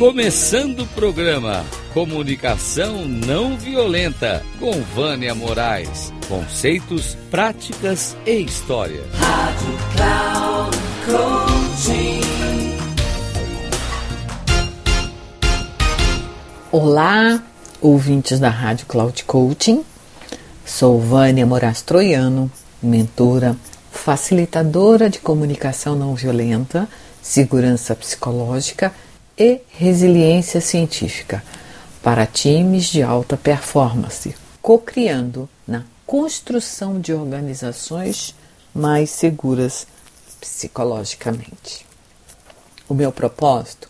Começando o programa Comunicação Não Violenta com Vânia Moraes. Conceitos, práticas e história. Rádio Cloud Coaching. Olá, ouvintes da Rádio Cloud Coaching. Sou Vânia Moraes Troiano, mentora, facilitadora de comunicação não violenta, segurança psicológica e resiliência científica para times de alta performance, co-criando na construção de organizações mais seguras psicologicamente. O meu propósito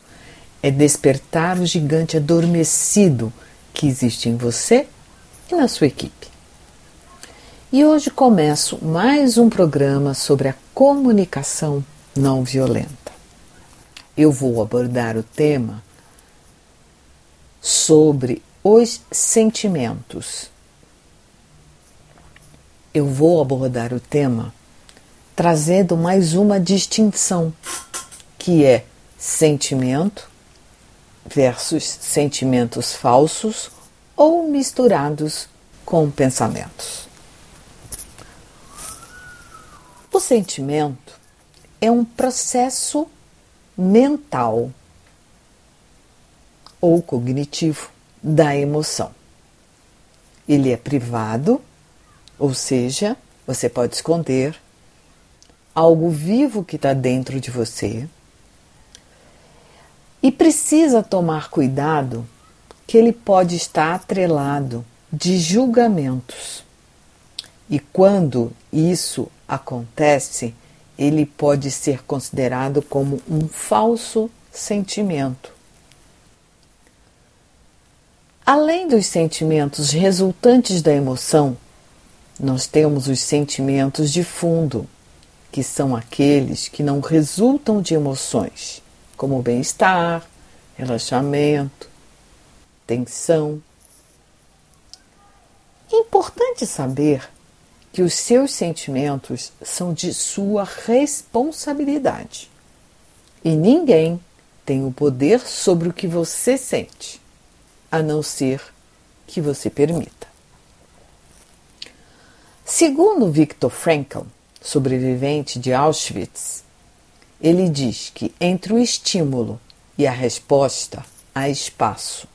é despertar o gigante adormecido que existe em você e na sua equipe. E hoje começo mais um programa sobre a comunicação não violenta eu vou abordar o tema sobre os sentimentos. Eu vou abordar o tema trazendo mais uma distinção, que é sentimento versus sentimentos falsos ou misturados com pensamentos. O sentimento é um processo mental ou cognitivo da emoção. Ele é privado, ou seja, você pode esconder algo vivo que está dentro de você e precisa tomar cuidado que ele pode estar atrelado de julgamentos. E quando isso acontece, ele pode ser considerado como um falso sentimento. Além dos sentimentos resultantes da emoção, nós temos os sentimentos de fundo, que são aqueles que não resultam de emoções, como bem-estar, relaxamento, tensão. Importante saber que os seus sentimentos são de sua responsabilidade e ninguém tem o poder sobre o que você sente, a não ser que você permita. Segundo Viktor Frankl, sobrevivente de Auschwitz, ele diz que entre o estímulo e a resposta há espaço.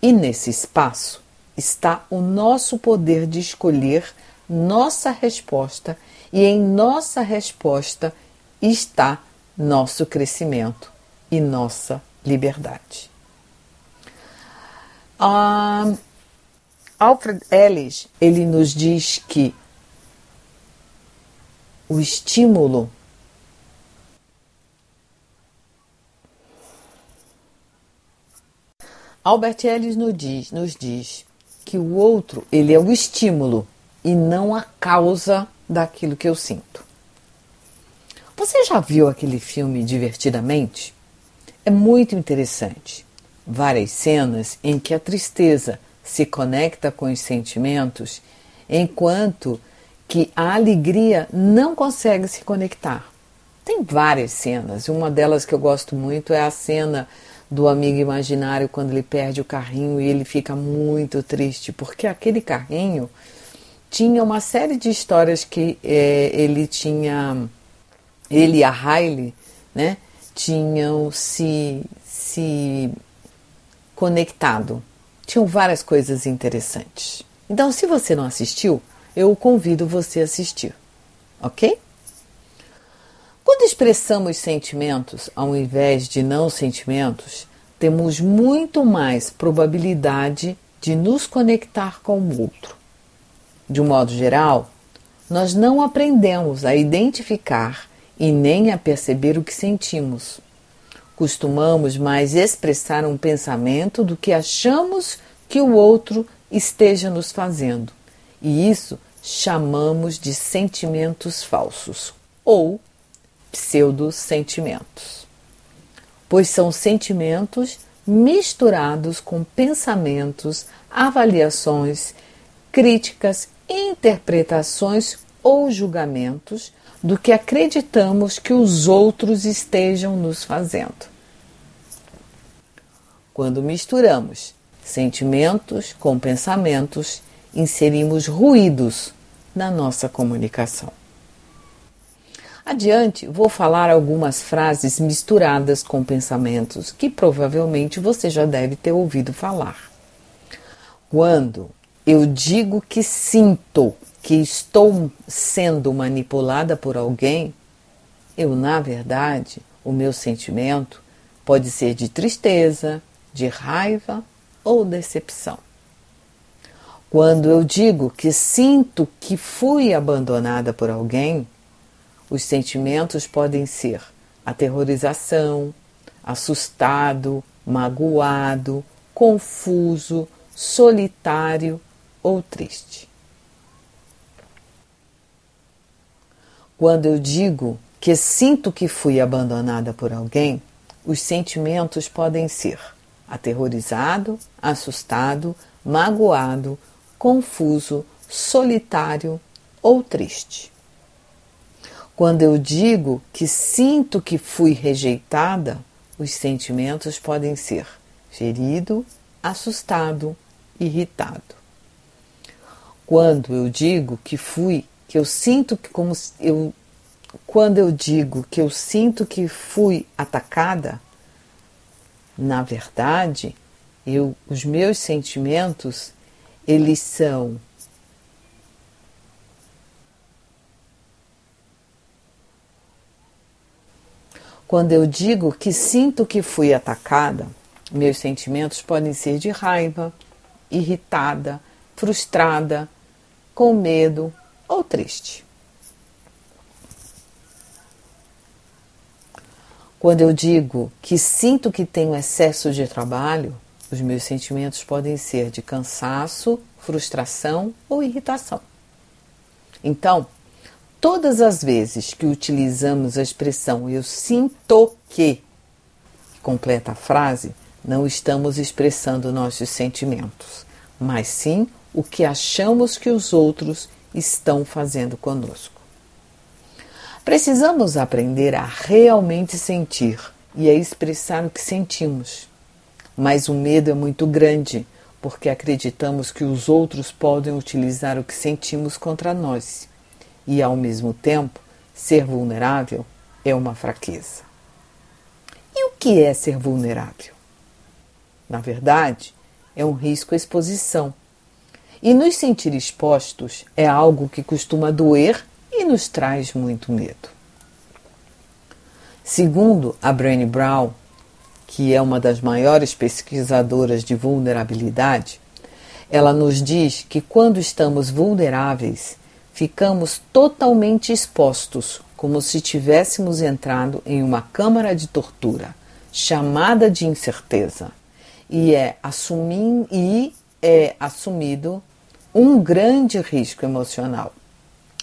E nesse espaço está o nosso poder de escolher nossa resposta e em nossa resposta está nosso crescimento e nossa liberdade. Uh, Alfred Ellis ele nos diz que o estímulo Albert Ellis nos diz, nos diz que o outro ele é o estímulo e não a causa daquilo que eu sinto. Você já viu aquele filme Divertidamente? É muito interessante. Várias cenas em que a tristeza se conecta com os sentimentos, enquanto que a alegria não consegue se conectar. Tem várias cenas, uma delas que eu gosto muito é a cena do amigo imaginário quando ele perde o carrinho e ele fica muito triste, porque aquele carrinho tinha uma série de histórias que é, ele tinha, ele e a Hailey, né, tinham se, se conectado. Tinham várias coisas interessantes. Então, se você não assistiu, eu convido você a assistir, ok? Quando expressamos sentimentos ao invés de não sentimentos, temos muito mais probabilidade de nos conectar com o outro. De um modo geral, nós não aprendemos a identificar e nem a perceber o que sentimos. Costumamos mais expressar um pensamento do que achamos que o outro esteja nos fazendo, e isso chamamos de sentimentos falsos ou pseudo-sentimentos, pois são sentimentos misturados com pensamentos, avaliações, críticas interpretações ou julgamentos do que acreditamos que os outros estejam nos fazendo. quando misturamos sentimentos com pensamentos, inserimos ruídos na nossa comunicação. Adiante, vou falar algumas frases misturadas com pensamentos que provavelmente você já deve ter ouvido falar. Quando eu digo que sinto que estou sendo manipulada por alguém, eu, na verdade, o meu sentimento pode ser de tristeza, de raiva ou decepção. Quando eu digo que sinto que fui abandonada por alguém, os sentimentos podem ser aterrorização, assustado, magoado, confuso, solitário ou triste. Quando eu digo que sinto que fui abandonada por alguém, os sentimentos podem ser aterrorizado, assustado, magoado, confuso, solitário ou triste. Quando eu digo que sinto que fui rejeitada, os sentimentos podem ser ferido, assustado, irritado. Quando eu digo que fui, que eu sinto que como eu quando eu digo que eu sinto que fui atacada, na verdade, eu os meus sentimentos eles são Quando eu digo que sinto que fui atacada, meus sentimentos podem ser de raiva, irritada, frustrada, com medo ou triste. Quando eu digo que sinto que tenho excesso de trabalho, os meus sentimentos podem ser de cansaço, frustração ou irritação. Então, Todas as vezes que utilizamos a expressão eu sinto que, completa a frase, não estamos expressando nossos sentimentos, mas sim o que achamos que os outros estão fazendo conosco. Precisamos aprender a realmente sentir e a expressar o que sentimos. Mas o medo é muito grande porque acreditamos que os outros podem utilizar o que sentimos contra nós e, ao mesmo tempo, ser vulnerável é uma fraqueza. E o que é ser vulnerável? Na verdade, é um risco à exposição. E nos sentir expostos é algo que costuma doer e nos traz muito medo. Segundo a Brené Brown, que é uma das maiores pesquisadoras de vulnerabilidade, ela nos diz que quando estamos vulneráveis, ficamos totalmente expostos, como se tivéssemos entrado em uma câmara de tortura, chamada de incerteza, e é, assumir, e é assumido um grande risco emocional.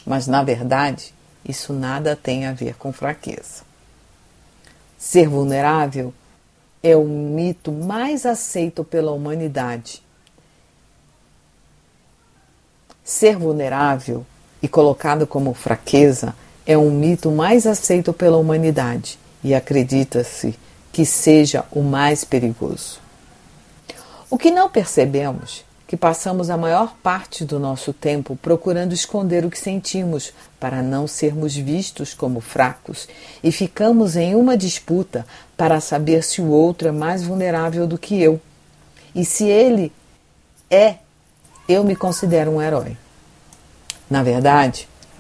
Mas, na verdade, isso nada tem a ver com fraqueza. Ser vulnerável é o mito mais aceito pela humanidade. Ser vulnerável e colocado como fraqueza é um mito mais aceito pela humanidade e acredita-se que seja o mais perigoso. O que não percebemos que passamos a maior parte do nosso tempo procurando esconder o que sentimos para não sermos vistos como fracos e ficamos em uma disputa para saber se o outro é mais vulnerável do que eu. E se ele é, eu me considero um herói. Na verdade,